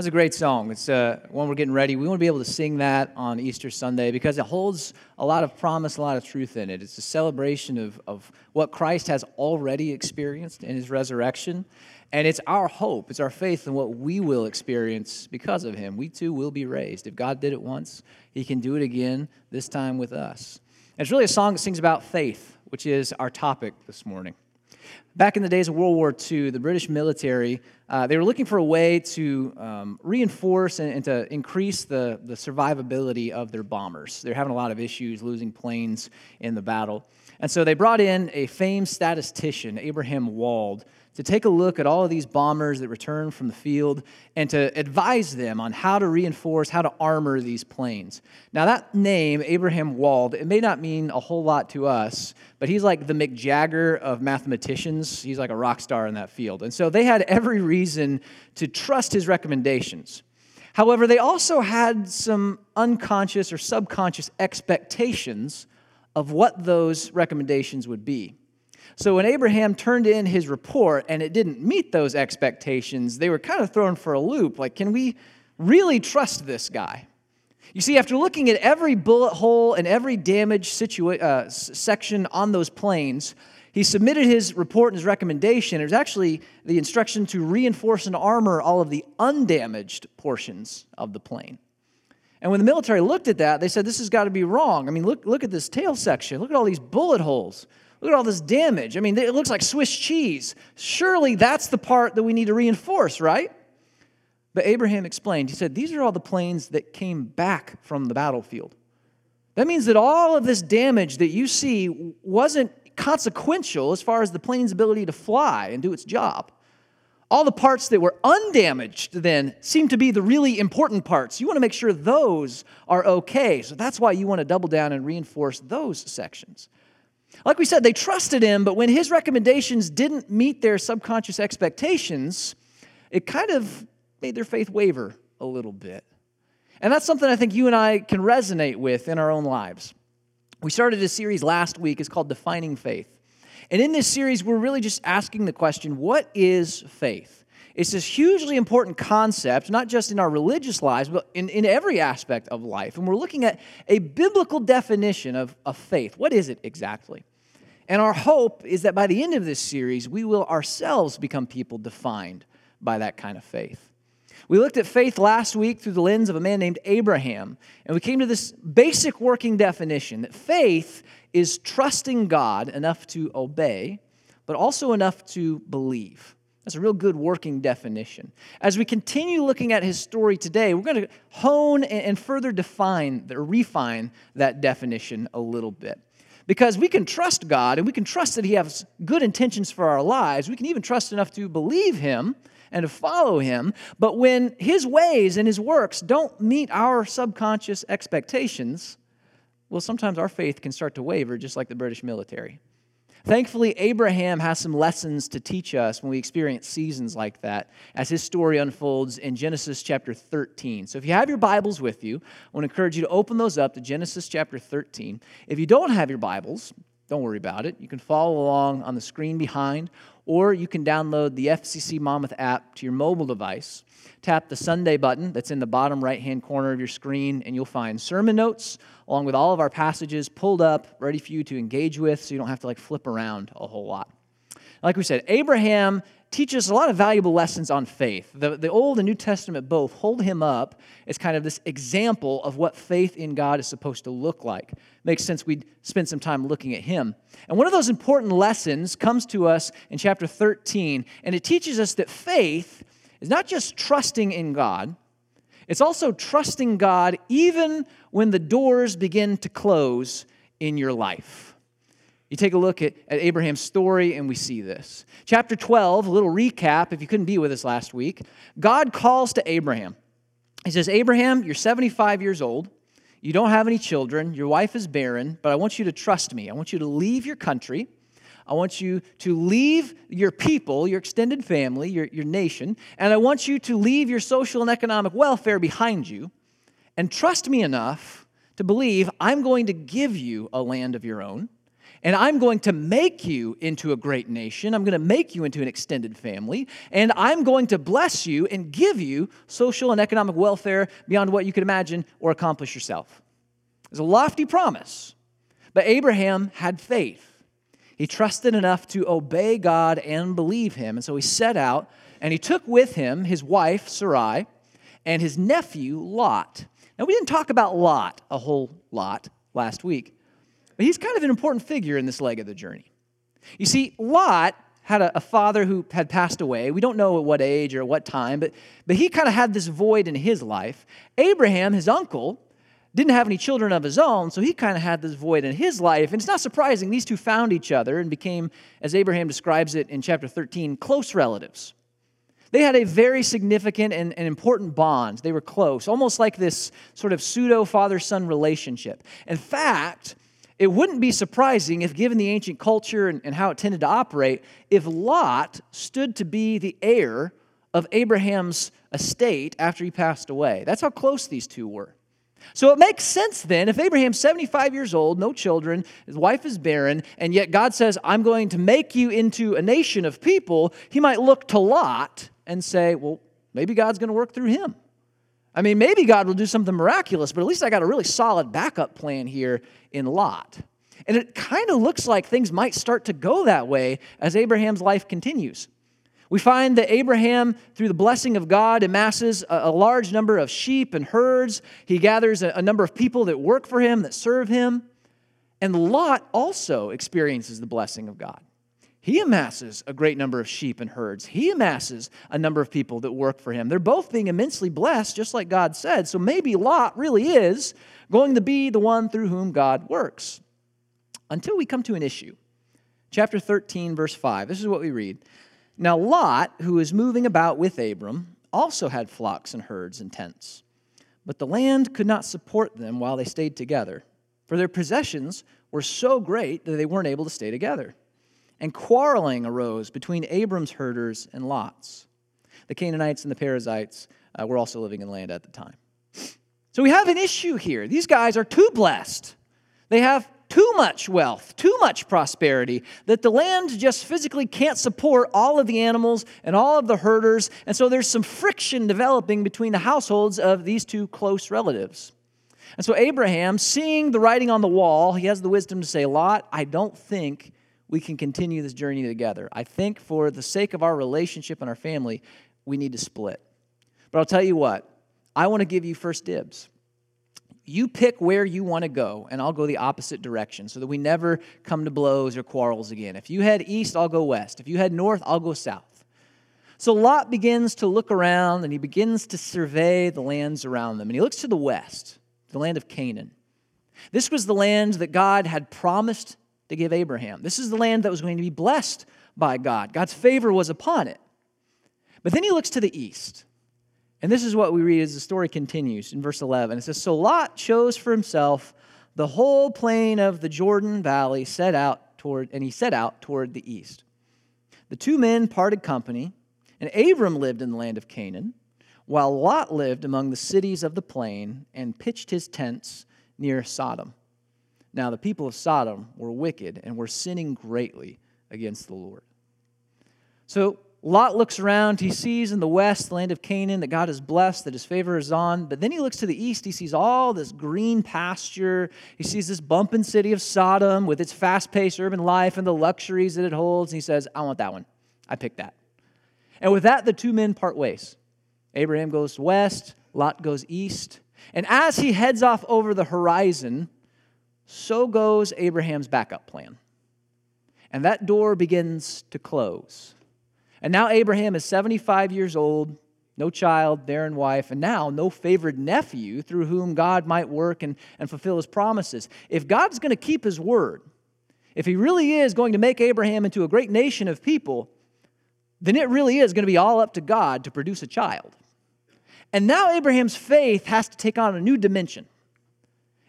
That's a great song. It's uh, we're getting ready. We want to be able to sing that on Easter Sunday because it holds a lot of promise, a lot of truth in it. It's a celebration of, of what Christ has already experienced in his resurrection. And it's our hope, it's our faith in what we will experience because of him. We too will be raised. If God did it once, he can do it again, this time with us. And it's really a song that sings about faith, which is our topic this morning. Back in the days of World War II, the British military, uh, they were looking for a way to um, reinforce and, and, to increase the, the survivability of their bombers. They're having a lot of issues losing planes in the battle. And so they brought in a famed statistician, Abraham Wald, to take a look at all of these bombers that return from the field and to advise them on how to reinforce, how to armor these planes. Now, that name, Abraham Wald, it may not mean a whole lot to us, but he's like the Mick Jagger of mathematicians. He's like a rock star in that field. And so they had every reason to trust his recommendations. However, they also had some unconscious or subconscious expectations of what those recommendations would be. So when Abraham turned in his report and it didn't meet those expectations, they were kind of thrown for a loop. Like, can we really trust this guy? You see, after looking at every bullet hole and every damage situa- uh, section on those planes, he submitted his report and his recommendation. It was actually the instruction to reinforce and armor all of the undamaged portions of the plane. And when the military looked at that, they said, This has got to be wrong. I mean, look, look at this tail section. Look at all these bullet holes. Look at all this damage. I mean, it looks like Swiss cheese. Surely that's the part that we need to reinforce, right? But Abraham explained, he said, These are all the planes that came back from the battlefield. That means that all of this damage that you see wasn't consequential as far as the plane's ability to fly and do its job. All the parts that were undamaged then seem to be the really important parts. You want to make sure those are okay. So that's why you want to double down and reinforce those sections. Like we said, they trusted him, but when his recommendations didn't meet their subconscious expectations, it kind of made their faith waver a little bit. And that's something I think you and I can resonate with in our own lives. We started a series last week, it's called Defining Faith. And in this series, we're really just asking the question what is faith? It's this hugely important concept, not just in our religious lives, but in, in every aspect of life. And we're looking at a biblical definition of, of faith. What is it exactly? And our hope is that by the end of this series, we will ourselves become people defined by that kind of faith. We looked at faith last week through the lens of a man named Abraham, and we came to this basic working definition that faith is trusting God enough to obey, but also enough to believe. That's a real good working definition. As we continue looking at his story today, we're going to hone and further define or refine that definition a little bit. Because we can trust God and we can trust that He has good intentions for our lives. We can even trust enough to believe Him and to follow Him. But when His ways and His works don't meet our subconscious expectations, well, sometimes our faith can start to waver, just like the British military. Thankfully, Abraham has some lessons to teach us when we experience seasons like that as his story unfolds in Genesis chapter 13. So, if you have your Bibles with you, I want to encourage you to open those up to Genesis chapter 13. If you don't have your Bibles, don't worry about it. You can follow along on the screen behind, or you can download the FCC Monmouth app to your mobile device. Tap the Sunday button that's in the bottom right hand corner of your screen, and you'll find sermon notes along with all of our passages pulled up, ready for you to engage with, so you don't have to like flip around a whole lot. Like we said, Abraham teaches a lot of valuable lessons on faith. The, the Old and New Testament both hold him up as kind of this example of what faith in God is supposed to look like. Makes sense we'd spend some time looking at him. And one of those important lessons comes to us in chapter 13, and it teaches us that faith is not just trusting in God, it's also trusting God even when the doors begin to close in your life. You take a look at, at Abraham's story, and we see this. Chapter 12, a little recap if you couldn't be with us last week. God calls to Abraham. He says, Abraham, you're 75 years old. You don't have any children. Your wife is barren, but I want you to trust me. I want you to leave your country. I want you to leave your people, your extended family, your, your nation, and I want you to leave your social and economic welfare behind you and trust me enough to believe I'm going to give you a land of your own. And I'm going to make you into a great nation. I'm going to make you into an extended family. And I'm going to bless you and give you social and economic welfare beyond what you could imagine or accomplish yourself. It's a lofty promise. But Abraham had faith. He trusted enough to obey God and believe him. And so he set out and he took with him his wife, Sarai, and his nephew, Lot. Now, we didn't talk about Lot a whole lot last week, but he's kind of an important figure in this leg of the journey. You see, Lot had a, a, father who had passed away. We don't know at what age or what time, but, but he kind of had this void in his life. Abraham, his uncle, didn't have any children of his own, so he kind of had this void in his life. And it's not surprising, these two found each other and became, as Abraham describes it in chapter 13, close relatives. They had a very significant and, and important bond. They were close, almost like this sort of pseudo father son relationship. In fact, it wouldn't be surprising if, given the ancient culture and, and how it tended to operate, if Lot stood to be the heir of Abraham's estate after he passed away. That's how close these two were. So it makes sense then, if Abraham's 75 years old, no children, his wife is barren, and yet God says, I'm going to make you into a nation of people, he might look to Lot and say, well, maybe God's going to work through him. I mean, maybe God will do something miraculous, but at least I got a really solid backup plan here in Lot. And it kind of looks like things might start to go that way as Abraham's life continues. We find that Abraham, through the blessing of God, amasses a, large number of sheep and herds. He gathers a number of people that work for him, that serve him. And Lot also experiences the blessing of God. He amasses a great number of sheep and herds. He amasses a number of people that work for him. They're both being immensely blessed, just like God said. So maybe Lot really is going to be the one through whom God works. Until we come to an issue. Chapter 13, verse 5. This is what we read. Now, Lot, who was moving about with Abram, also had flocks and herds and tents. But the land could not support them while they stayed together, for their possessions were so great that they weren't able to stay together. And quarreling arose between Abram's herders and Lot's. The Canaanites and the Perizzites uh, were also living in land at the time. So we have an issue here. These guys are too blessed. They have too much wealth, too much prosperity, that the land just physically can't support all of the animals and all of the herders. And so there's some friction developing between the households of these two close relatives. And so Abraham, seeing the writing on the wall, he has the wisdom to say, Lot, I don't think we can continue this journey together. I think for the sake of our relationship and our family, we need to split. But I'll tell you what, I want to give you first dibs. You pick where you want to go, and I'll go the opposite direction so that we never come to blows or quarrels again. If you head east, I'll go west. If you head north, I'll go south. So Lot begins to look around and he begins to survey the lands around them. And he looks to the west, the land of Canaan. This was the land that God had promised to give Abraham. This is the land that was going to be blessed by God. God's favor was upon it. But then he looks to the east. And this is what we read as the story continues in verse 11. It says So Lot chose for himself the whole plain of the Jordan Valley, set out toward, and he set out toward the east. The two men parted company, and Abram lived in the land of Canaan, while Lot lived among the cities of the plain and pitched his tents near Sodom. Now, the people of Sodom were wicked and were sinning greatly against the Lord. So, Lot looks around. He sees in the west, the land of Canaan, that God is blessed, that his favor is on. But then he looks to the east. He sees all this green pasture. He sees this bumping city of Sodom with its fast paced urban life and the luxuries that it holds. And he says, I want that one. I pick that. And with that, the two men part ways. Abraham goes west, Lot goes east. And as he heads off over the horizon, so goes Abraham's backup plan. And that door begins to close. And now Abraham is 75 years old, no child, barren wife, and now no favored nephew through whom God might work and, and fulfill his promises. If God's going to keep his word, if he really is going to make Abraham into a great nation of people, then it really is going to be all up to God to produce a child. And now Abraham's faith has to take on a new dimension.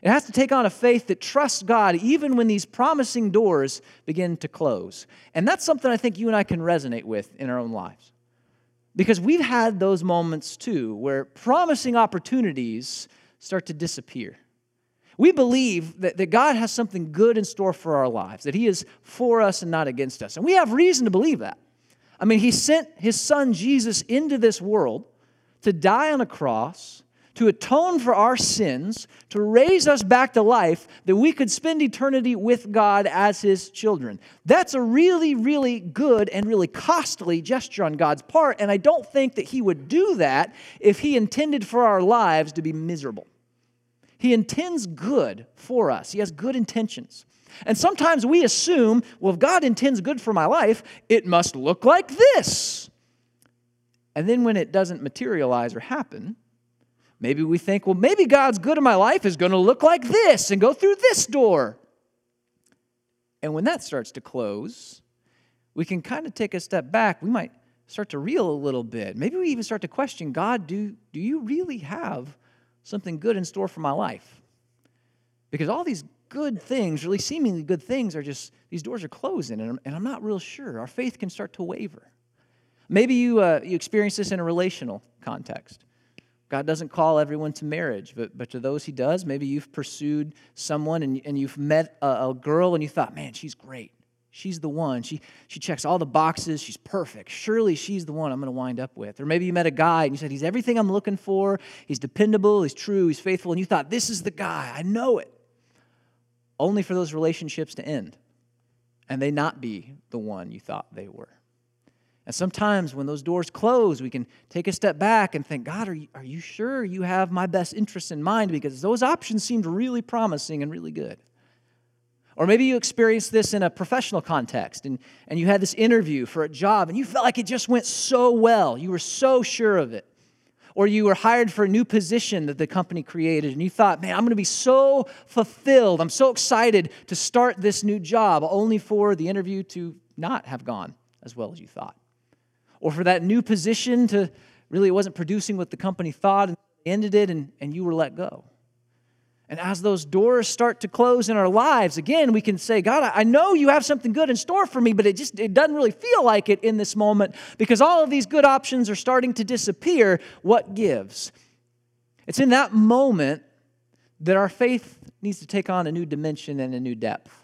It has to take on a faith that trusts God even when these promising doors begin to close. And that's something I think you and I can resonate with in our own lives. Because we've had those moments too where promising opportunities start to disappear. We believe that, that God has something good in store for our lives, that He is for us and not against us. And we have reason to believe that. I mean, He sent His Son Jesus into this world to die on a cross, to atone for our sins, to raise us back to life, that we could spend eternity with God as His children. That's a really, really good and really costly gesture on God's part, and I don't think that He would do that if He intended for our lives to be miserable. He intends good for us, He has good intentions. And sometimes we assume, well, if God intends good for my life, it must look like this. And then when it doesn't materialize or happen, maybe we think, well, maybe God's good in my life is going to look like this and go through this door. And when that starts to close, we can kind of take a step back. We might start to reel a little bit. Maybe we even start to question God, do, do you really have something good in store for my life? Because all these good things, really seemingly good things, are just, these doors are closing, and I'm, and I'm not real sure. Our faith can start to waver. Maybe you, uh, you experience this in a relational context. God doesn't call everyone to marriage, but, but to those he does, maybe you've pursued someone and, and you've met a, a girl and you thought, man, she's great. She's the one. She, she checks all the boxes. She's perfect. Surely she's the one I'm going to wind up with. Or maybe you met a guy and you said, He's everything I'm looking for. He's dependable. He's true. He's faithful. And you thought, This is the guy. I know it. Only for those relationships to end and they not be the one you thought they were. And sometimes when those doors close, we can take a step back and think, God, are you, are you sure you have my best interests in mind? Because those options seemed really promising and really good. Or maybe you experienced this in a professional context and, and you had this interview for a job and you felt like it just went so well. You were so sure of it. Or you were hired for a new position that the company created and you thought, man, I'm going to be so fulfilled. I'm so excited to start this new job, only for the interview to not have gone as well as you thought or for that new position to really it wasn't producing what the company thought and ended it and, and you were let go. And as those doors start to close in our lives, again, we can say, God, I know you have something good in store for me, but it just it doesn't really feel like it in this moment because all of these good options are starting to disappear. What gives? It's in that moment that our faith needs to take on a new dimension and a new depth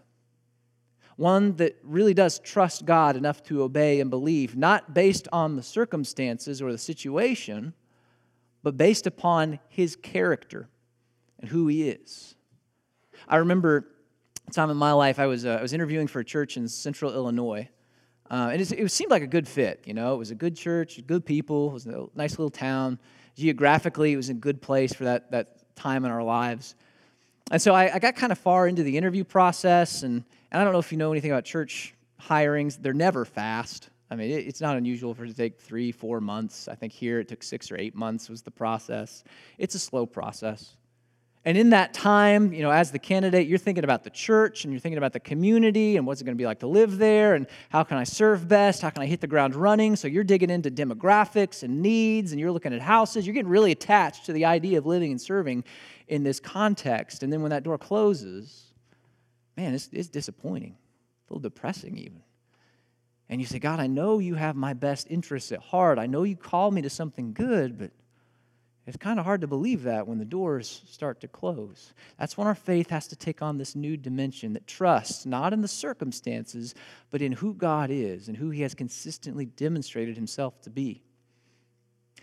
one that really does trust God enough to obey and believe, not based on the circumstances or the situation, but based upon his character and who he is. I remember a time in my life I was, uh, I was interviewing for a church in central Illinois. Uh, and it, seemed like a good fit, you know. It was a good church, good people, it was a nice little town. Geographically, it was a good place for that, that time in our lives. And so I, I got kind of far into the interview process, and and I don't know if you know anything about church hirings, they're never fast. I mean, it's not unusual for it to take three, four months. I think here it took six or eight months was the process. It's a slow process. And in that time, you know, as the candidate, you're thinking about the church and you're thinking about the community and what's it going to be like to live there and how can I serve best? How can I hit the ground running? So you're digging into demographics and needs and you're looking at houses. You're getting really attached to the idea of living and serving in this context. And then when that door closes, man, it's, it's disappointing, a little depressing even. And you say, God, I know you have my best interests at heart. I know you called me to something good, but it's kind of hard to believe that when the doors start to close. That's when our faith has to take on this new dimension that trusts not in the circumstances, but in who God is and who He has consistently demonstrated Himself to be.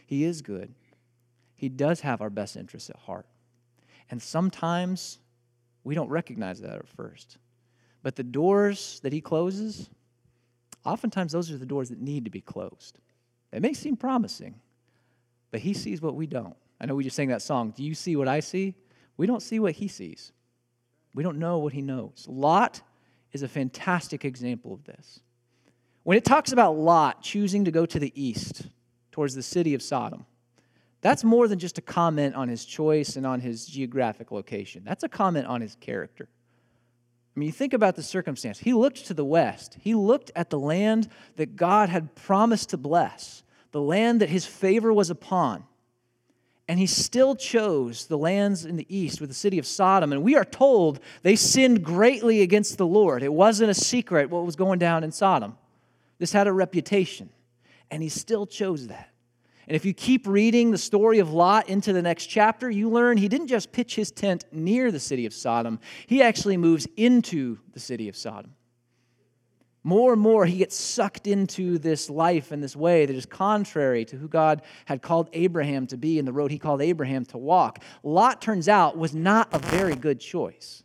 He is good, He does have our best interests at heart. And sometimes we don't recognize that at first. But the doors that he closes, oftentimes those are the doors that need to be closed. It may seem promising, but he sees what we don't. I know we just sang that song, Do you see what I see? We don't see what he sees. We don't know what he knows. Lot is a fantastic example of this. When it talks about Lot choosing to go to the east towards the city of Sodom, that's more than just a comment on his choice and on his geographic location. That's a comment on his character. I mean, you think about the circumstance. He looked to the west, he looked at the land that God had promised to bless, the land that his favor was upon. And he still chose the lands in the east with the city of Sodom. And we are told they sinned greatly against the Lord. It wasn't a secret what was going down in Sodom. This had a reputation. And he still chose that. And if you keep reading the story of Lot into the next chapter, you learn he didn't just pitch his tent near the city of Sodom, he actually moves into the city of Sodom. More and more, he gets sucked into this life in this way that is contrary to who God had called Abraham to be and the road he called Abraham to walk. Lot, turns out, was not a very good choice.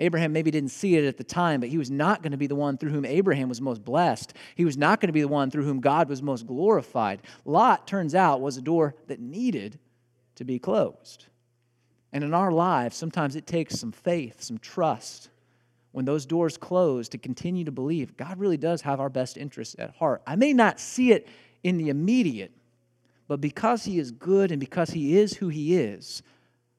Abraham maybe didn't see it at the time, but he was not going to be the one through whom Abraham was most blessed. He was not going to be the one through whom God was most glorified. Lot, turns out, was a door that needed to be closed. And in our lives, sometimes it takes some faith, some trust, when those doors close to continue to believe God really does have our best interests at heart. I may not see it in the immediate, but because He is good and because He is who He is,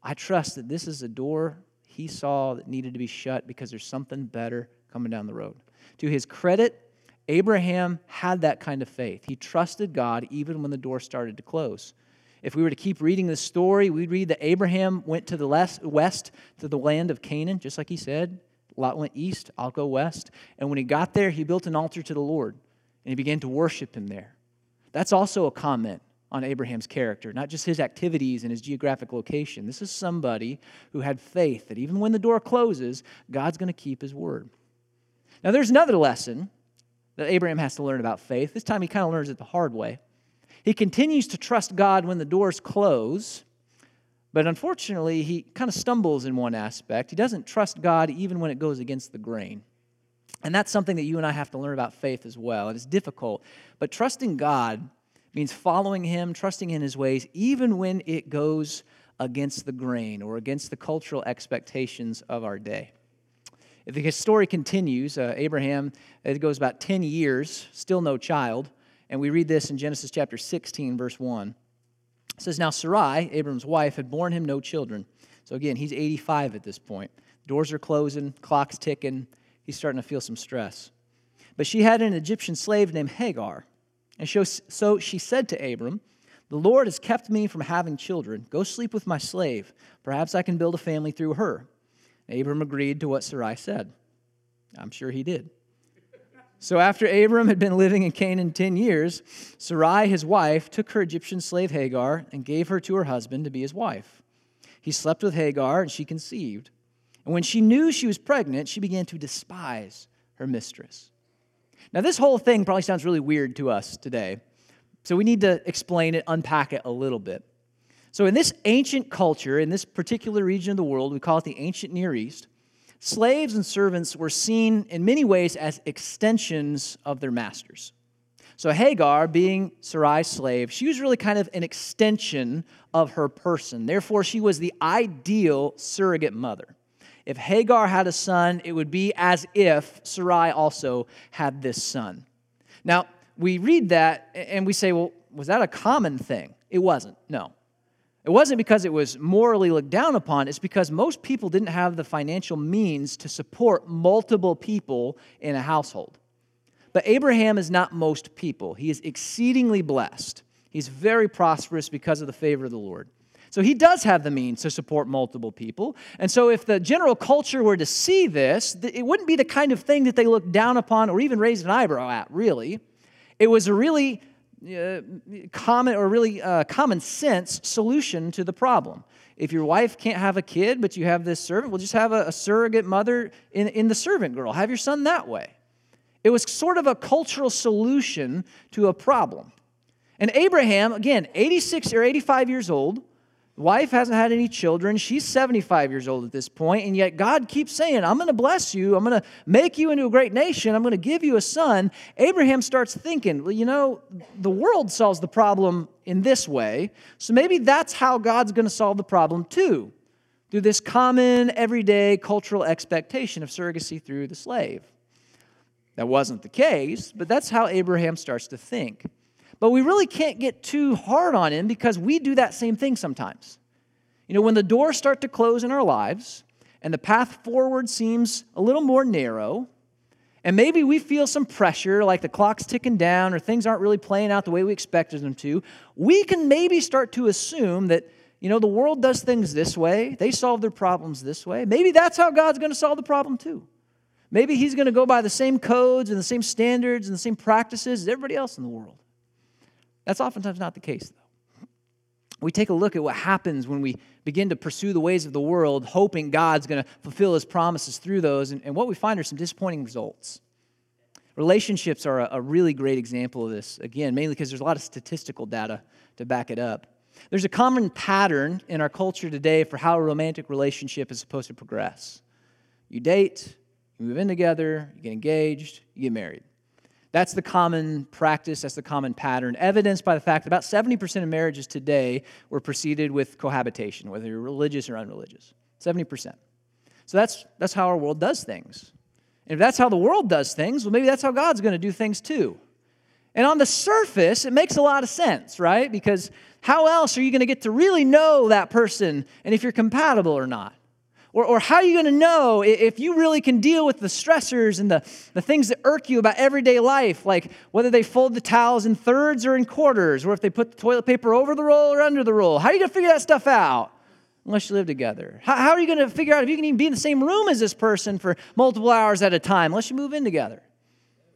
I trust that this is a door he saw that needed to be shut because there's something better coming down the road. To his credit, Abraham had that kind of faith. He trusted God even when the door started to close. If we were to keep reading the story, we'd read that Abraham went to the west to the land of Canaan, just like he said. Lot went east, I'll go west. And when he got there, he built an altar to the Lord and he began to worship him there. That's also a comment on Abraham's character, not just his activities and his geographic location. This is somebody who had faith that even when the door closes, God's going to keep his word. Now, there's another lesson that Abraham has to learn about faith. This time he kind of learns it the hard way. He continues to trust God when the doors close, but unfortunately, he kind of stumbles in one aspect. He doesn't trust God even when it goes against the grain. And that's something that you and I have to learn about faith as well. And It is difficult, but trusting God means following him, trusting in his ways, even when it goes against the grain or against the cultural expectations of our day. If the story continues, uh, Abraham, it goes about 10 years, still no child, and we read this in Genesis chapter 16, verse 1. It says, Now Sarai, Abram's wife, had borne him no children. So again, he's 85 at this point. Doors are closing, clock's ticking. He's starting to feel some stress. But she had an Egyptian slave named Hagar. And so she said to Abram, The Lord has kept me from having children. Go sleep with my slave. Perhaps I can build a family through her. Abram agreed to what Sarai said. I'm sure he did. So after Abram had been living in Canaan 10 years, Sarai, his wife, took her Egyptian slave Hagar and gave her to her husband to be his wife. He slept with Hagar, and she conceived. And when she knew she was pregnant, she began to despise her mistress. Now, this whole thing probably sounds really weird to us today. So we need to explain it, unpack it a little bit. So, in this ancient culture, in this particular region of the world, we call it the ancient Near East, slaves and servants were seen in many ways as extensions of their masters. So, Hagar, being Sarai's slave, she was really kind of an extension of her person. Therefore, she was the ideal surrogate mother. If Hagar had a son, it would be as if Sarai also had this son. Now, we read that and we say, well, was that a common thing? It wasn't, no. It wasn't because it was morally looked down upon, it's because most people didn't have the financial means to support multiple people in a household. But Abraham is not most people. He is exceedingly blessed. He's very prosperous because of the favor of the Lord. So he does have the means to support multiple people. And so if the general culture were to see this, it wouldn't be the kind of thing that they looked down upon or even raised an eyebrow at, really. It was a really uh, common or really uh, common sense solution to the problem. If your wife can't have a kid, but you have this servant, well, just have a, a surrogate mother in, in the servant girl. Have your son that way. It was sort of a cultural solution to a problem. And Abraham, again, 86 or 85 years old, wife hasn't had any children. She's 75 years old at this point, and yet God keeps saying, I'm going to bless you. I'm going to make you into a great nation. I'm going to give you a son. Abraham starts thinking, well, you know, the world solves the problem in this way, so maybe that's how God's going to solve the problem too, through this common, everyday cultural expectation of surrogacy through the slave. That wasn't the case, but that's how Abraham starts to think. But we really can't get too hard on him because we do that same thing sometimes. You know, when the doors start to close in our lives and the path forward seems a little more narrow, and maybe we feel some pressure, like the clock's ticking down or things aren't really playing out the way we expected them to, we can maybe start to assume that, you know, the world does things this way, they solve their problems this way. Maybe that's how God's going to solve the problem too. Maybe He's going to go by the same codes and the same standards and the same practices as everybody else in the world. That's oftentimes not the case, though. We take a look at what happens when we begin to pursue the ways of the world, hoping God's going to fulfill his promises through those, and, and, what we find are some disappointing results. Relationships are a, a really great example of this, again, mainly because there's a lot of statistical data to back it up. There's a common pattern in our culture today for how a romantic relationship is supposed to progress. You date, you move in together, you get engaged, you get married. That's the common practice, that's the common pattern, evidenced by the fact that about 70% of marriages today were preceded with cohabitation, whether you're religious or unreligious. 70%. So that's, that's how our world does things. And if that's how the world does things, well, maybe that's how God's going to do things too. And on the surface, it makes a lot of sense, right? Because how else are you going to get to really know that person and if you're compatible or not? Or, or how are you going to know if you really can deal with the stressors and the, the things that irk you about everyday life, like whether they fold the towels in thirds or in quarters, or if they put the toilet paper over the roll or under the roll? How are you going to figure that stuff out? Unless you live together. How, how are you going to figure out if you can even be in the same room as this person for multiple hours at a time, unless you move in together?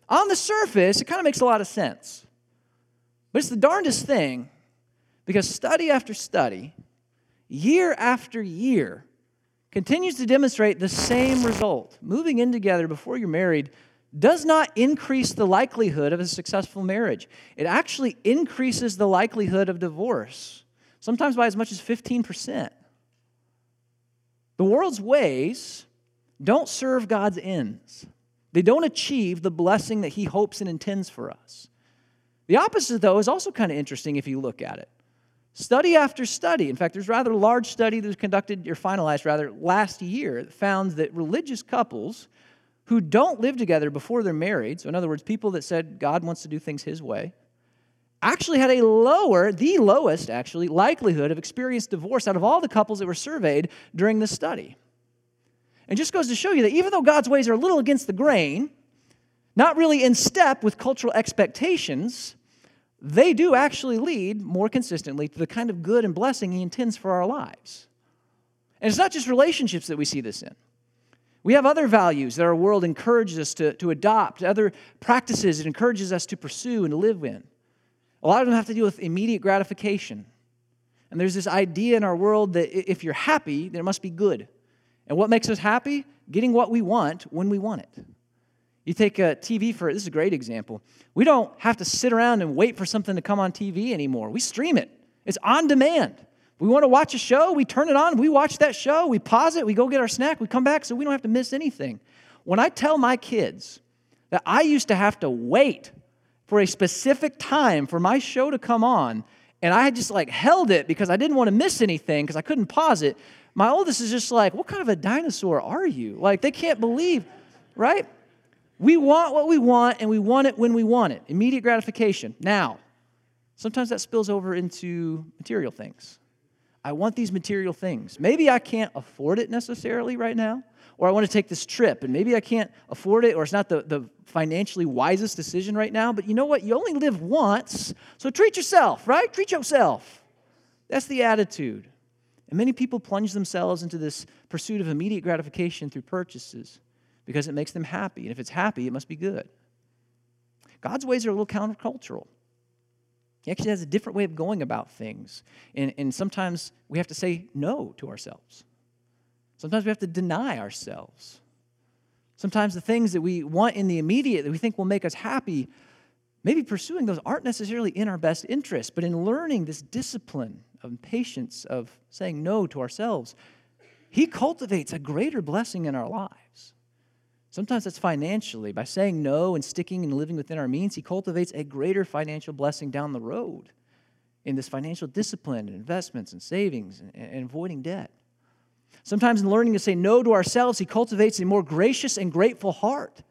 On the surface, it kind of makes a lot of sense. But it's the darndest thing because study after study, year after year, continues to demonstrate the same result. Moving in together before you're married does not increase the likelihood of a successful marriage. It actually increases the likelihood of divorce, sometimes by as much as 15%. The world's ways don't serve God's ends. They don't achieve the blessing that He hopes and intends for us. The opposite, though, is also kind of interesting if you look at it. Study after study, in fact, there's rather large study that was conducted or finalized rather last year that found that religious couples who don't live together before they're married, so in other words, people that said God wants to do things His way, actually had a lower, the lowest actually, likelihood of experienced divorce out of all the couples that were surveyed during the study. And just goes to show you that even though God's ways are a little against the grain, not really in step with cultural expectations, they do actually lead more consistently to the kind of good and blessing He intends for our lives. And it's not just relationships that we see this in. We have other values that our world encourages us to, to adopt, other practices it encourages us to pursue and to live in. A lot of them have to do with immediate gratification. And there's this idea in our world that if you're happy, then it must be good. And what makes us happy? Getting what we want when we want it. You take a TV for it, this is a great example. We don't have to sit around and wait for something to come on TV anymore. We stream it. It's on demand. We want to watch a show, we turn it on, we watch that show, we pause it, we go get our snack, we come back so we don't have to miss anything. When I tell my kids that I used to have to wait for a specific time for my show to come on, and I just like held it because I didn't want to miss anything because I couldn't pause it, my oldest is just like, What kind of a dinosaur are you? Like, they can't believe, right? We want what we want, and we want it when we want it immediate gratification. Now, sometimes that spills over into material things. I want these material things. Maybe I can't afford it necessarily right now, or I want to take this trip, and maybe I can't afford it, or it's not the, the financially wisest decision right now. But you know what? You only live once, so treat yourself, right? Treat yourself. That's the attitude. And many people plunge themselves into this pursuit of immediate gratification through purchases because it makes them happy. And if it's happy, it must be good. God's ways are a little countercultural. He actually has a different way of going about things. And, and sometimes we have to say no to ourselves. Sometimes we have to deny ourselves. Sometimes the things that we want in the immediate that we think will make us happy, maybe pursuing those aren't necessarily in our best interest. But in learning this discipline of patience of saying no to ourselves, He cultivates a greater blessing in our lives. Sometimes that's financially. By saying no and sticking and living within our means, He cultivates a greater financial blessing down the road in this financial discipline and investments and savings and, and avoiding debt. Sometimes in learning to say no to ourselves, He cultivates a more gracious and grateful heart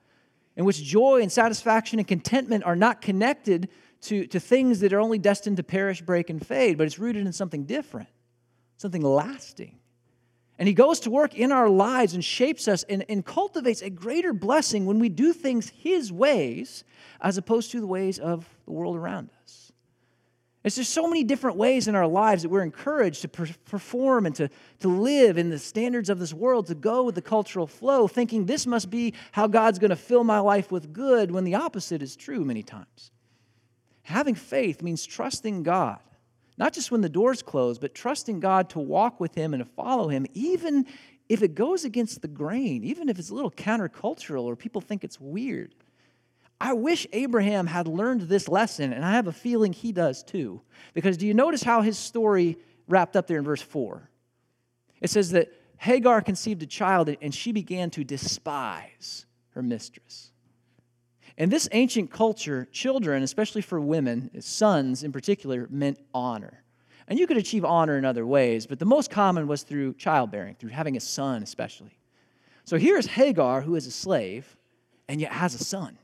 in which joy and satisfaction and contentment are not connected to, to things that are only destined to perish, break, and fade, but it's rooted in something different, something lasting. And He goes to work in our lives and shapes us and, and cultivates a greater blessing when we do things His ways as opposed to the ways of the world around us. It's just so many different ways in our lives that we're encouraged to per- perform and to, to live in the standards of this world, to go with the cultural flow, thinking this must be how God's going to fill my life with good, when the opposite is true many times. Having faith means trusting God, not just when the doors close, but trusting God to walk with Him and to follow Him, even if it goes against the grain, even if it's a little countercultural or people think it's weird. I wish Abraham had learned this lesson, and I have a feeling he does too. Because do you notice how his story wrapped up there in verse 4? It says that Hagar conceived a child and she began to despise her mistress. In this ancient culture, children, especially for women, sons in particular, meant honor. And you could achieve honor in other ways, but the most common was through childbearing, through having a son, especially. So here's Hagar, who is a slave and yet has a son.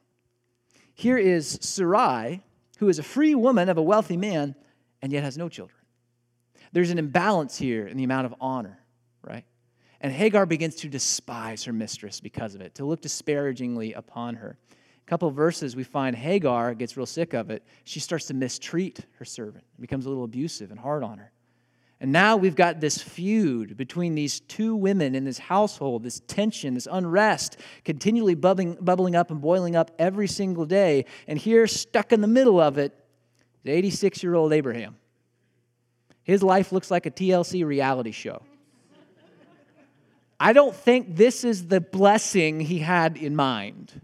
Here is Sarai, who is a free woman of a wealthy man and yet has no children. There's an imbalance here in the amount of honor, right? And Hagar begins to despise her mistress because of it, to look disparagingly upon her. Couple verses, we find Hagar gets real sick of it. She starts to mistreat her servant, becomes a little abusive and hard on her. And now we've got this feud between these two women in this household, this tension, this unrest, continually bubbling, bubbling up and boiling up every single day. And here, stuck in the middle of it, is 86 year old Abraham. His life looks like a TLC reality show. I don't think this is the blessing he had in mind.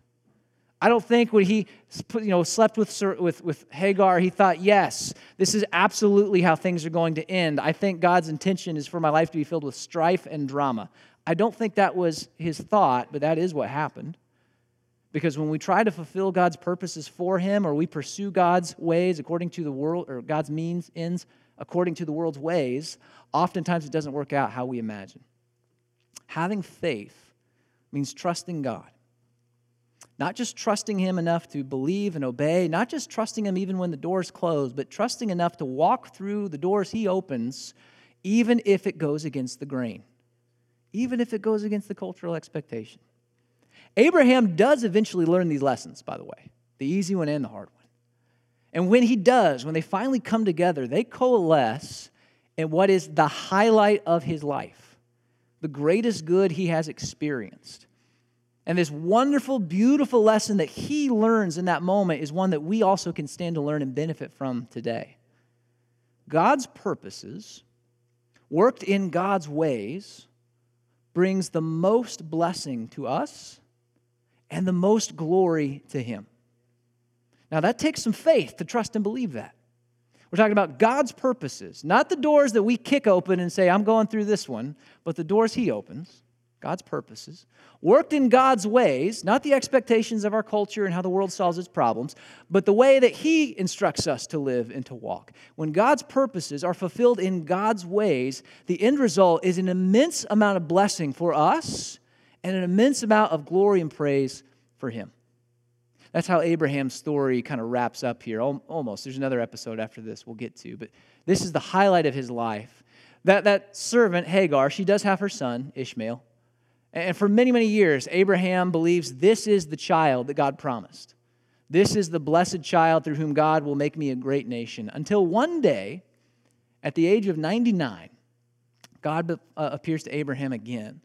I don't think when he you know, slept with, with, with Hagar, he thought, yes, this is absolutely how things are going to end. I think God's intention is for my life to be filled with strife and drama. I don't think that was his thought, but that is what happened. Because when we try to fulfill God's purposes for him or we pursue God's ways according to the world or God's means, ends according to the world's ways, oftentimes it doesn't work out how we imagine. Having faith means trusting God. Not just trusting Him enough to believe and obey, not just trusting Him even when the doors close, but trusting enough to walk through the doors He opens, even if it goes against the grain, even if it goes against the cultural expectation. Abraham does eventually learn these lessons, by the way, the easy one and the hard one. And when he does, when they finally come together, they coalesce in what is the highlight of his life, the greatest good he has experienced. And this wonderful, beautiful lesson that he learns in that moment is one that we also can stand to learn and benefit from today. God's purposes, worked in God's ways, brings the most blessing to us and the most glory to him. Now, that takes some faith to trust and believe that. We're talking about God's purposes, not the doors that we kick open and say, I'm going through this one, but the doors He opens. God's purposes, worked in God's ways, not the expectations of our culture and how the world solves its problems, but the way that He instructs us to live and to walk. When God's purposes are fulfilled in God's ways, the end result is an immense amount of blessing for us and an immense amount of glory and praise for Him. That's how Abraham's story kind of wraps up here. Almost. There's another episode after this we'll get to, but this is the highlight of his life. That, that servant, Hagar, she does have her son, Ishmael. And for many, many years, Abraham believes this is the child that God promised. This is the blessed child through whom God will make me a great nation. Until one day, at the age of 99, God uh, appears to Abraham again.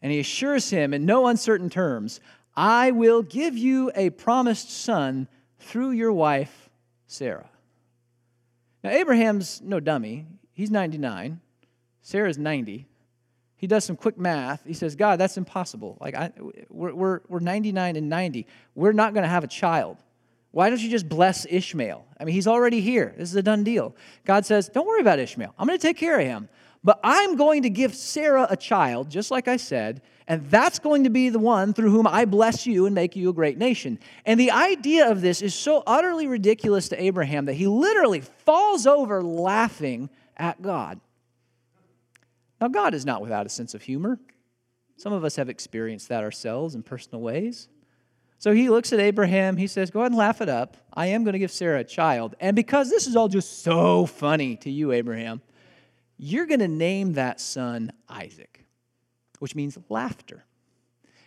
And he assures him in no uncertain terms I will give you a promised son through your wife, Sarah. Now, Abraham's no dummy. He's 99, Sarah's 90 he does some quick math. He says, God, that's impossible. Like, I, we're, we're, we're 99 and 90. We're not going to have a child. Why don't you just bless Ishmael? I mean, he's already here. This is a done deal. God says, Don't worry about Ishmael. I'm going to take care of him. But I'm going to give Sarah a child, just like I said, and that's going to be the one through whom I bless you and make you a great nation. And the idea of this is so utterly ridiculous to Abraham that he literally falls over laughing at God. Now, God is not without a sense of humor. Some of us have experienced that ourselves in personal ways. So he looks at Abraham, he says, Go ahead and laugh it up. I am going to give Sarah a child. And because this is all just so funny to you, Abraham, you're going to name that son Isaac, which means laughter.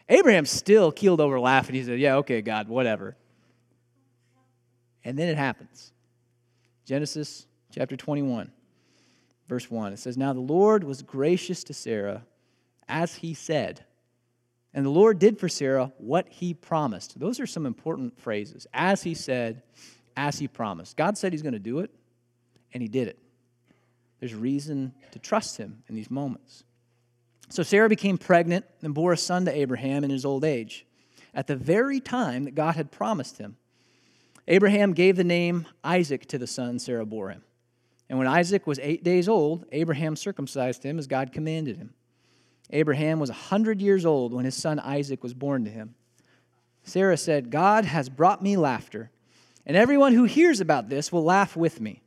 Abraham still keeled over laughing. He said, Yeah, okay, God, whatever. And then it happens. Genesis chapter 21 verse 1. It says, Now the Lord was gracious to Sarah as he said. And the Lord did for Sarah what he promised. Those are some important phrases. As he said, as he promised. God said he's going to do it, and he did it. There's reason to trust him in these moments. So Sarah became pregnant and bore a son to Abraham in his old age, at the very time that God had promised him. Abraham gave the name Isaac to the son Sarah bore him. And when Isaac was eight days old, Abraham circumcised him as God commanded him. Abraham was a hundred years old when his son Isaac was born to him. Sarah said, God has brought me laughter, and everyone who hears about this will laugh with me.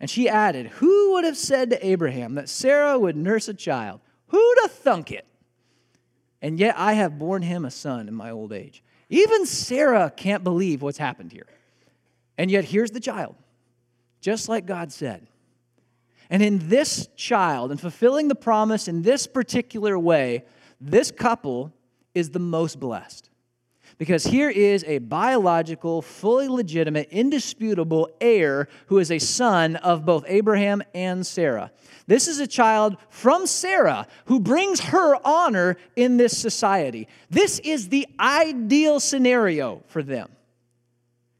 And she added, Who would have said to Abraham that Sarah would nurse a child? Who'd have thunk it? And yet I have borne him a son in my old age. Even Sarah can't believe what's happened here. And yet here's the child, just like God said. And in this child, and fulfilling the promise in this particular way, this couple is the most blessed. Because here is a biological, fully legitimate, indisputable heir who is a son of both Abraham and Sarah. This is a child from Sarah who brings her honor in this society. This is the ideal scenario for them.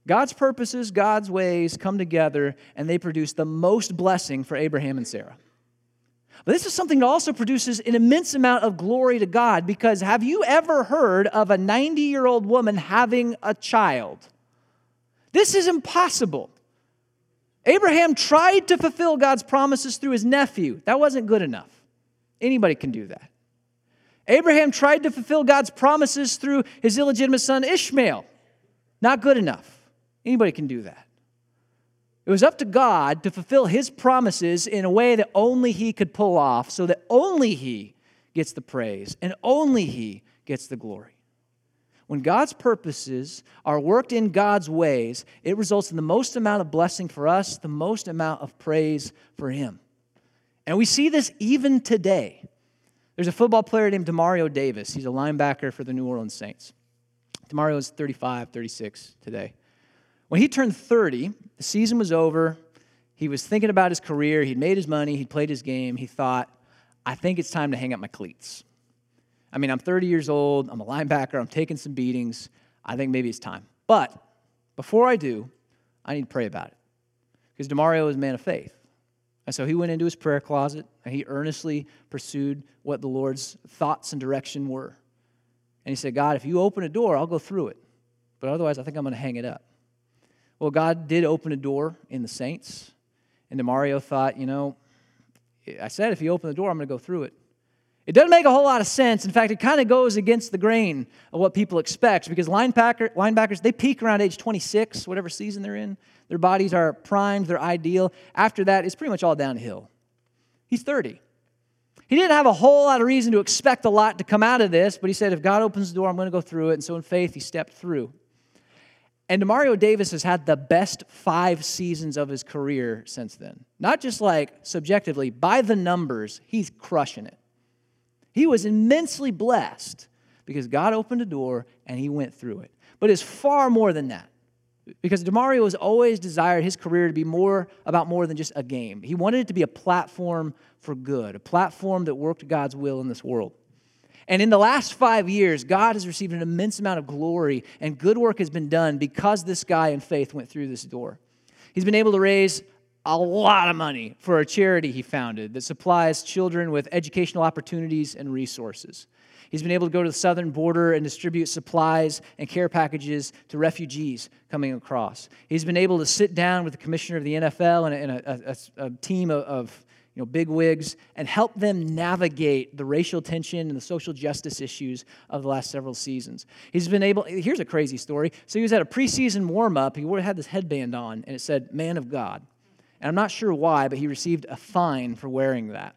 God's purposes, God's ways come together, and they produce the most blessing for Abraham and Sarah. But this is something that also produces an immense amount of glory to God because have you ever heard of a 90 year old woman having a child? This is impossible. Abraham tried to fulfill God's promises through his nephew. That wasn't good enough. Anybody can do that. Abraham tried to fulfill God's promises through his illegitimate son Ishmael. Not good enough. Anybody can do that. It was up to God to fulfill his promises in a way that only he could pull off so that only he gets the praise and only he gets the glory. When God's purposes are worked in God's ways, it results in the most amount of blessing for us, the most amount of praise for him. And we see this even today. There's a football player named Demario Davis. He's a linebacker for the New Orleans Saints. Demario is 35, 36 today. When he turned 30, the season was over. He was thinking about his career. He'd made his money. He'd played his game. He thought, I think it's time to hang up my cleats. I mean, I'm 30 years old. I'm a linebacker. I'm taking some beatings. I think maybe it's time. But before I do, I need to pray about it. Because Demario is a man of faith. And so he went into his prayer closet and he earnestly pursued what the Lord's thoughts and direction were. And he said, God, if you open a door, I'll go through it. But otherwise, I think I'm going to hang it up. Well, God did open a door in the saints. And Demario thought, you know, I said if you open the door, I'm going to go through it. It doesn't make a whole lot of sense. In fact, it kind of goes against the grain of what people expect because linebacker, linebackers, they peak around age 26, whatever season they're in. Their bodies are primed, they're ideal. After that, it's pretty much all downhill. He's 30. He didn't have a whole lot of reason to expect a lot to come out of this, but he said, if God opens the door, I'm going to go through it. And so in faith, he stepped through. And Demario Davis has had the best five seasons of his career since then. Not just like subjectively, by the numbers, he's crushing it. He was immensely blessed because God opened a door and he went through it. But it's far more than that. Because Demario has always desired his career to be more about more than just a game. He wanted it to be a platform for good, a platform that worked God's will in this world. And in the last five years, God has received an immense amount of glory, and good work has been done because this guy in faith went through this door. He's been able to raise a lot of money for a charity he founded that supplies children with educational opportunities and resources. He's been able to go to the southern border and distribute supplies and care packages to refugees coming across. He's been able to sit down with the commissioner of the NFL and a, a, a team of, of you know, big wigs, and help them navigate the racial tension and the social justice issues of the last several seasons. He's been able, here's a crazy story. So he was at a preseason warm up, he had this headband on, and it said, Man of God. And I'm not sure why, but he received a fine for wearing that.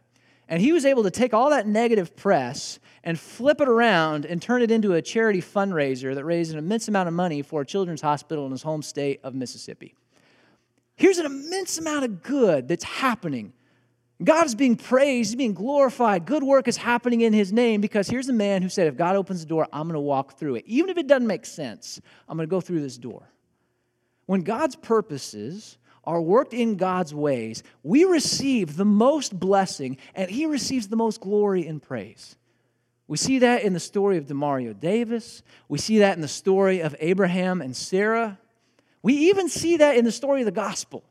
And he was able to take all that negative press and flip it around and turn it into a charity fundraiser that raised an immense amount of money for a children's hospital in his home state of Mississippi. Here's an immense amount of good that's happening God is being praised, He's being glorified. Good work is happening in His name because here's a man who said, If God opens the door, I'm going to walk through it. Even if it doesn't make sense, I'm going to go through this door. When God's purposes are worked in God's ways, we receive the most blessing and He receives the most glory and praise. We see that in the story of Demario Davis. We see that in the story of Abraham and Sarah. We even see that in the story of the gospel.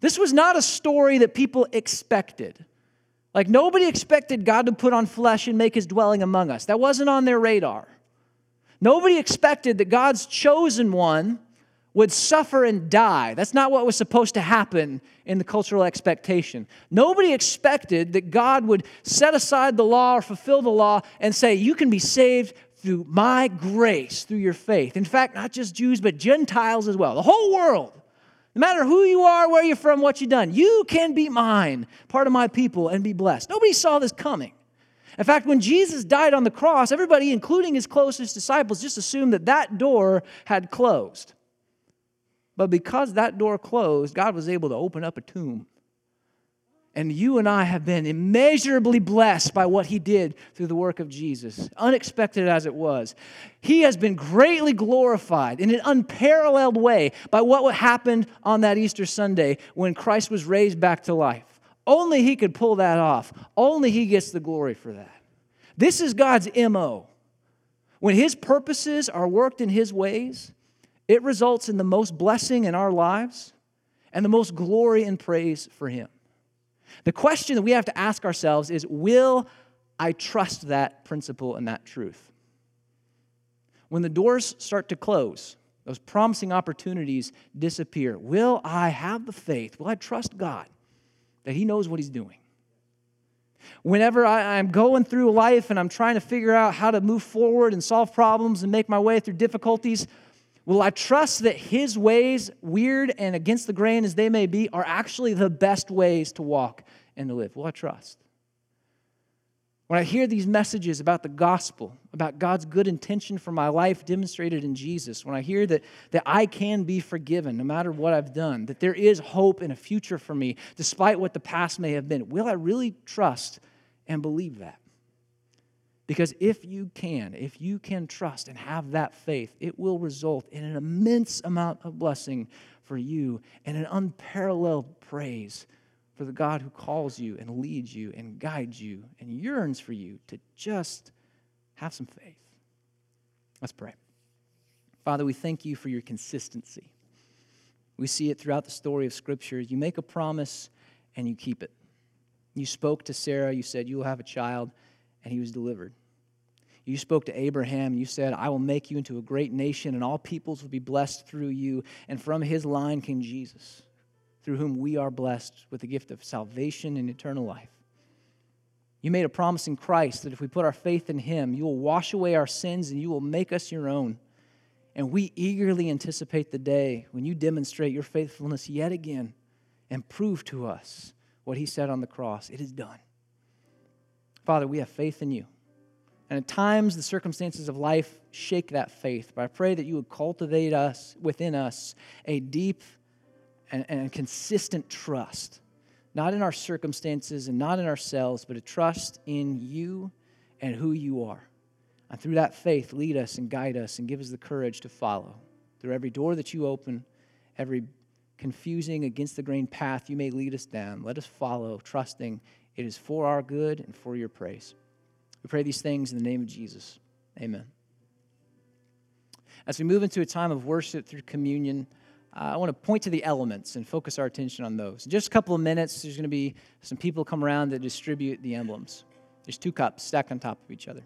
This was not a story that people expected. Like, nobody expected God to put on flesh and make his dwelling among us. That wasn't on their radar. Nobody expected that God's chosen one would suffer and die. That's not what was supposed to happen in the cultural expectation. Nobody expected that God would set aside the law or fulfill the law and say, You can be saved through my grace, through your faith. In fact, not just Jews, but Gentiles as well. The whole world. Matter who you are, where you're from, what you've done, you can be mine, part of my people, and be blessed. Nobody saw this coming. In fact, when Jesus died on the cross, everybody, including his closest disciples, just assumed that that door had closed. But because that door closed, God was able to open up a tomb and you and I have been immeasurably blessed by what he did through the work of Jesus, unexpected as it was. He has been greatly glorified in an unparalleled way by what happened on that Easter Sunday when Christ was raised back to life. Only he could pull that off. Only he gets the glory for that. This is God's MO. When his purposes are worked in his ways, it results in the most blessing in our lives and the most glory and praise for him. The question that we have to ask ourselves is Will I trust that principle and that truth? When the doors start to close, those promising opportunities disappear, will I have the faith? Will I trust God that He knows what He's doing? Whenever I, am going through life and I'm trying to figure out how to move forward and solve problems and make my way through difficulties, Will I trust that his ways, weird and against the grain as they may be, are actually the best ways to walk and to live? Will I trust? When I hear these messages about the gospel, about God's good intention for my life demonstrated in Jesus, when I hear that, that I can be forgiven no matter what I've done, that there is hope and a future for me despite what the past may have been, will I really trust and believe that? Because if you can, if you can trust and have that faith, it will result in an immense amount of blessing for you and an unparalleled praise for the God who calls you and leads you and guides you and yearns for you to just have some faith. Let's pray. Father, we thank you for your consistency. We see it throughout the story of Scripture. You make a promise and you keep it. You spoke to Sarah, you said, You will have a child, and he was delivered. You spoke to Abraham, you said, I will make you into a great nation, and all peoples will be blessed through you. And from his line came Jesus, through whom we are blessed with the gift of salvation and eternal life. You made a promise in Christ that if we put our faith in him, you will wash away our sins and you will make us your own. And we eagerly anticipate the day when you demonstrate your faithfulness yet again and prove to us what he said on the cross. It is done. Father, we have faith in you. And at times, the circumstances of life shake that faith. But I pray that you would cultivate us within us a deep and, and consistent trust, not in our circumstances and not in ourselves, but a trust in you and who you are. And through that faith, lead us and guide us and give us the courage to follow. Through every door that you open, every confusing against the grain path you may lead us down, let us follow, trusting it is for our good and for your praise. We pray these things in the name of Jesus. Amen. As we move into a time of worship through communion, uh, I want to point to the elements and focus our attention on those. In just a couple of minutes, there's going to be some people come around that distribute the emblems. There's two cups stacked on top of each other.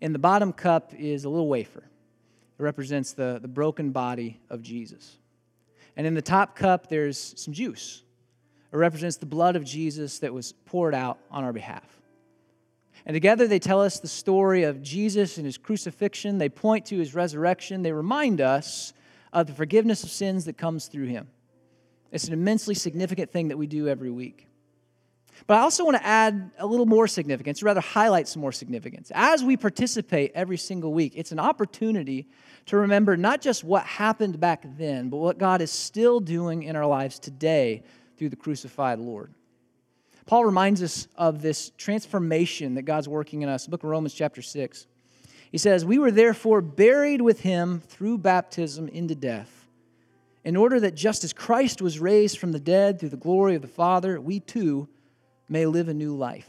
In the bottom cup is a little wafer. It represents the, the broken body of Jesus. And in the top cup, there's some juice. It represents the blood of Jesus that was poured out on our behalf. And together they tell us the story of Jesus and his crucifixion. They point to his resurrection. They remind us of the forgiveness of sins that comes through him. It's an immensely significant thing that we do every week. But I also want to add a little more significance, or rather highlight some more significance. As we participate every single week, it's an opportunity to remember not just what happened back then, but what God is still doing in our lives today through the crucified Lord. Paul reminds us of this transformation that God's working in us. Book of Romans, chapter 6. He says, We were therefore buried with him through baptism into death, in order that just as Christ was raised from the dead through the glory of the Father, we too may live a new life.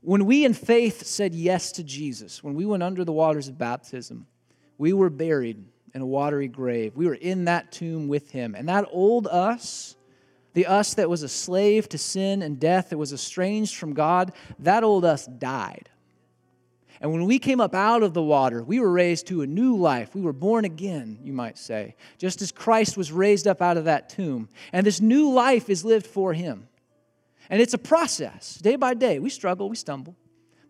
When we in faith said yes to Jesus, when we went under the waters of baptism, we were buried in a watery grave. We were in that tomb with him. And that old us, the us that was a slave to sin and death, that was estranged from God, that old us died. And when we came up out of the water, we were raised to a new life. We were born again, you might say, just as Christ was raised up out of that tomb. And this new life is lived for him. And it's a process, day by day. We struggle, we stumble.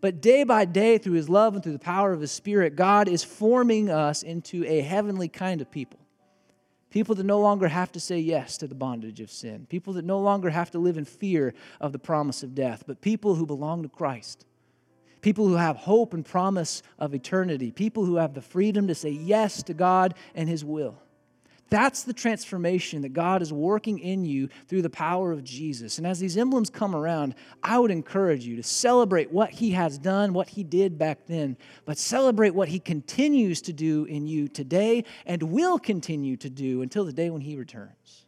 But day by day, through his love and through the power of his spirit, God is forming us into a heavenly kind of people. People that no longer have to say yes to the bondage of sin. People that no longer have to live in fear of the promise of death, but people who belong to Christ. People who have hope and promise of eternity. People who have the freedom to say yes to God and his will. That's the transformation that God is working in you through the power of Jesus. And as these emblems come around, I would encourage you to celebrate what He has done, what He did back then, but celebrate what He continues to do in you today and will continue to do until the day when He returns.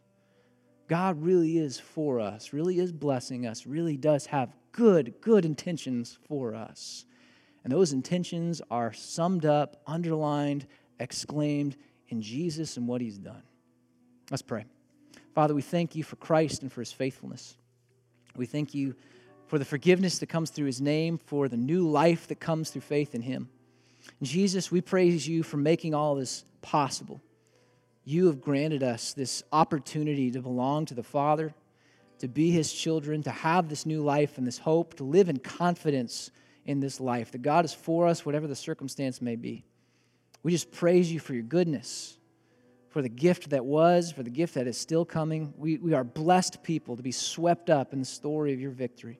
God really is for us, really is blessing us, really does have good, good intentions for us. And those intentions are summed up, underlined, exclaimed, in Jesus and what he's done. Let's pray. Father, we thank you for Christ and for his faithfulness. We thank you for the forgiveness that comes through his name, for the new life that comes through faith in him. And Jesus, we praise you for making all this possible. You have granted us this opportunity to belong to the Father, to be his children, to have this new life and this hope, to live in confidence in this life, that God is for us, whatever the circumstance may be. We just praise you for your goodness, for the gift that was, for the gift that is still coming. We, we are blessed people to be swept up in the story of your victory.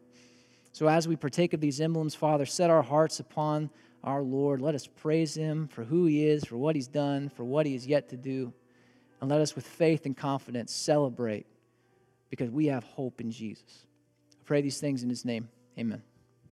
So as we partake of these emblems, Father, set our hearts upon our Lord. Let us praise him for who he is, for what he's done, for what he is yet to do. And let us, with faith and confidence, celebrate because we have hope in Jesus. I pray these things in his name. Amen.